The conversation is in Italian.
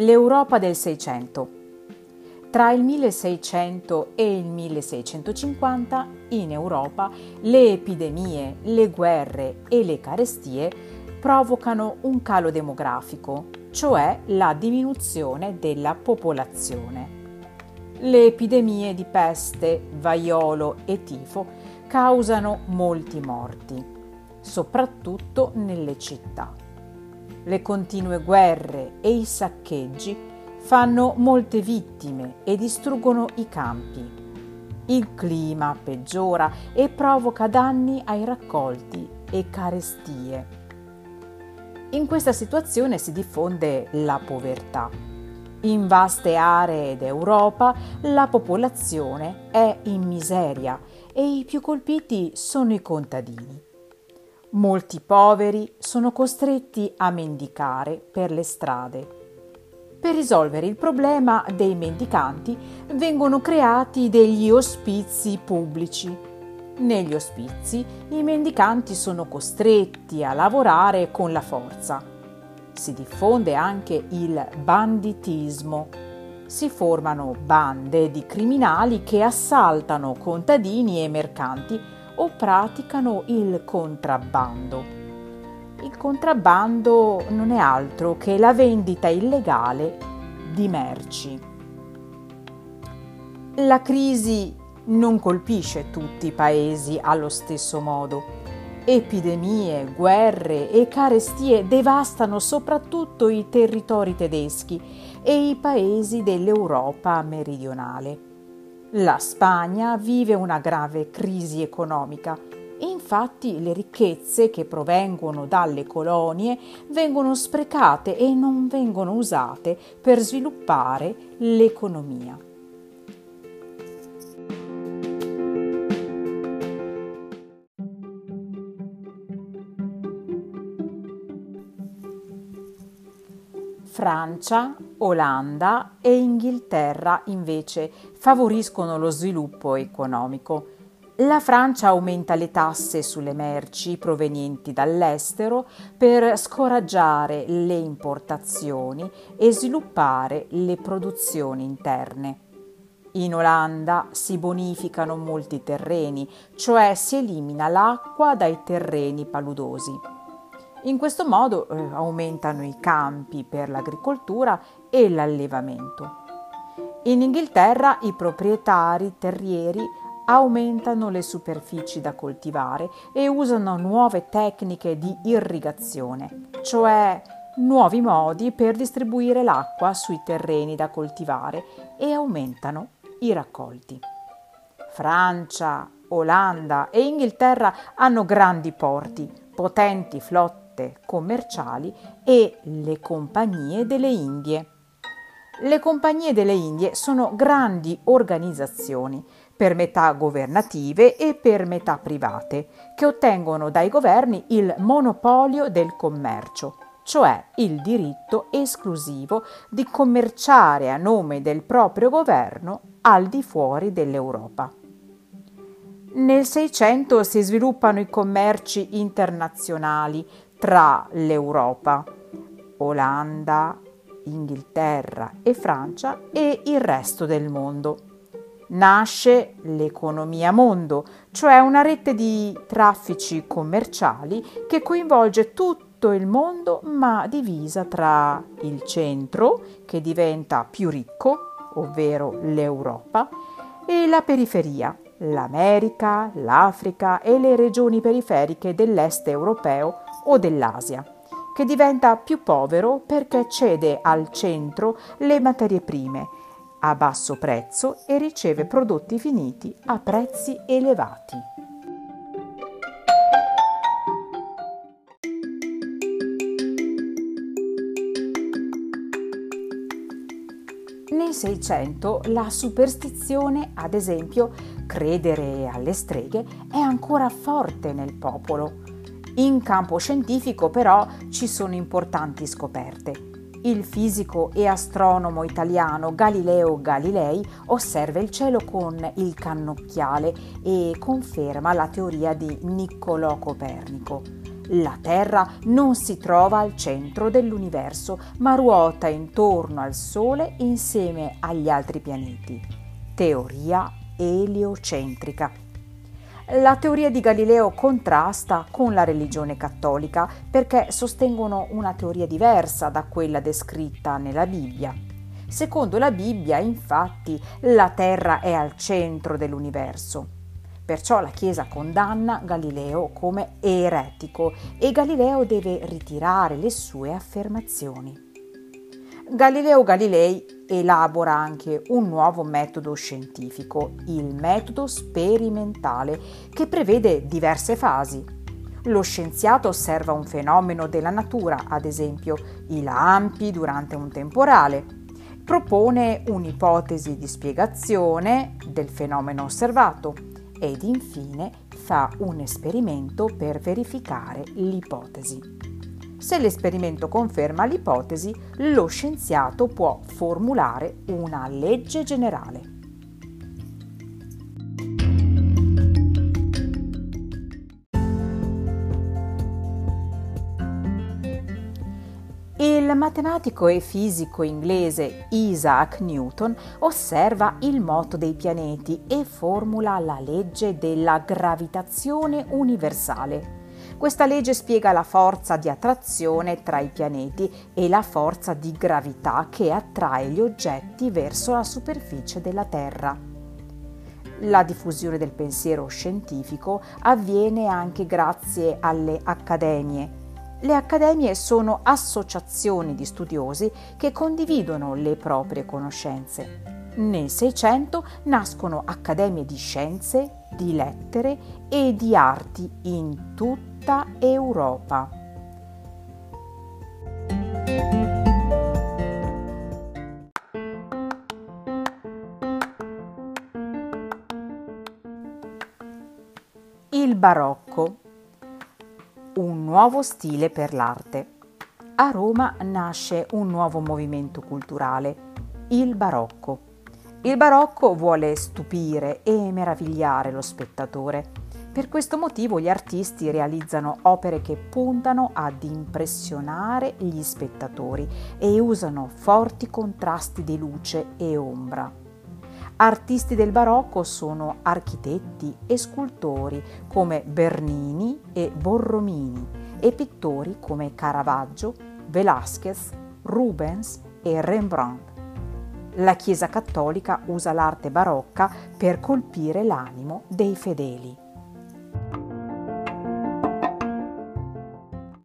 L'Europa del Seicento. Tra il 1600 e il 1650 in Europa le epidemie, le guerre e le carestie provocano un calo demografico, cioè la diminuzione della popolazione. Le epidemie di peste, vaiolo e tifo causano molti morti, soprattutto nelle città. Le continue guerre e i saccheggi fanno molte vittime e distruggono i campi. Il clima peggiora e provoca danni ai raccolti e carestie. In questa situazione si diffonde la povertà. In vaste aree d'Europa la popolazione è in miseria e i più colpiti sono i contadini. Molti poveri sono costretti a mendicare per le strade. Per risolvere il problema dei mendicanti vengono creati degli ospizi pubblici. Negli ospizi i mendicanti sono costretti a lavorare con la forza. Si diffonde anche il banditismo. Si formano bande di criminali che assaltano contadini e mercanti o praticano il contrabbando. Il contrabbando non è altro che la vendita illegale di merci. La crisi non colpisce tutti i paesi allo stesso modo. Epidemie, guerre e carestie devastano soprattutto i territori tedeschi e i paesi dell'Europa meridionale. La Spagna vive una grave crisi economica infatti le ricchezze che provengono dalle colonie vengono sprecate e non vengono usate per sviluppare l'economia. Francia, Olanda e Inghilterra invece favoriscono lo sviluppo economico. La Francia aumenta le tasse sulle merci provenienti dall'estero per scoraggiare le importazioni e sviluppare le produzioni interne. In Olanda si bonificano molti terreni, cioè si elimina l'acqua dai terreni paludosi. In questo modo eh, aumentano i campi per l'agricoltura e l'allevamento. In Inghilterra i proprietari terrieri aumentano le superfici da coltivare e usano nuove tecniche di irrigazione, cioè nuovi modi per distribuire l'acqua sui terreni da coltivare e aumentano i raccolti. Francia, Olanda e Inghilterra hanno grandi porti, potenti flotte flotte commerciali e le compagnie delle Indie. Le compagnie delle Indie sono grandi organizzazioni, per metà governative e per metà private, che ottengono dai governi il monopolio del commercio, cioè il diritto esclusivo di commerciare a nome del proprio governo al di fuori dell'Europa. Nel Seicento si sviluppano i commerci internazionali tra l'Europa, Olanda, Inghilterra e Francia e il resto del mondo. Nasce l'economia mondo, cioè una rete di traffici commerciali che coinvolge tutto il mondo ma divisa tra il centro, che diventa più ricco, ovvero l'Europa, e la periferia, l'America, l'Africa e le regioni periferiche dell'est europeo o dell'Asia, che diventa più povero perché cede al centro le materie prime a basso prezzo e riceve prodotti finiti a prezzi elevati. Nel Seicento la superstizione, ad esempio, credere alle streghe, è ancora forte nel popolo in campo scientifico però ci sono importanti scoperte. Il fisico e astronomo italiano Galileo Galilei osserva il cielo con il cannocchiale e conferma la teoria di Niccolò Copernico. La Terra non si trova al centro dell'universo, ma ruota intorno al Sole insieme agli altri pianeti. Teoria eliocentrica. La teoria di Galileo contrasta con la religione cattolica perché sostengono una teoria diversa da quella descritta nella Bibbia. Secondo la Bibbia, infatti, la Terra è al centro dell'universo. Perciò la Chiesa condanna Galileo come eretico e Galileo deve ritirare le sue affermazioni. Galileo Galilei elabora anche un nuovo metodo scientifico, il metodo sperimentale, che prevede diverse fasi. Lo scienziato osserva un fenomeno della natura, ad esempio i lampi durante un temporale, propone un'ipotesi di spiegazione del fenomeno osservato ed infine fa un esperimento per verificare l'ipotesi. Se l'esperimento conferma l'ipotesi, lo scienziato può formulare una legge generale. Il matematico e fisico inglese Isaac Newton osserva il moto dei pianeti e formula la legge della gravitazione universale. Questa legge spiega la forza di attrazione tra i pianeti e la forza di gravità che attrae gli oggetti verso la superficie della Terra. La diffusione del pensiero scientifico avviene anche grazie alle accademie. Le accademie sono associazioni di studiosi che condividono le proprie conoscenze. Nel Seicento nascono accademie di scienze, di lettere e di arti in tutta Europa. Il barocco, un nuovo stile per l'arte. A Roma nasce un nuovo movimento culturale, il barocco il barocco vuole stupire e meravigliare lo spettatore. Per questo motivo gli artisti realizzano opere che puntano ad impressionare gli spettatori e usano forti contrasti di luce e ombra. Artisti del barocco sono architetti e scultori come Bernini e Borromini e pittori come Caravaggio, Velázquez, Rubens e Rembrandt. La Chiesa cattolica usa l'arte barocca per colpire l'animo dei fedeli.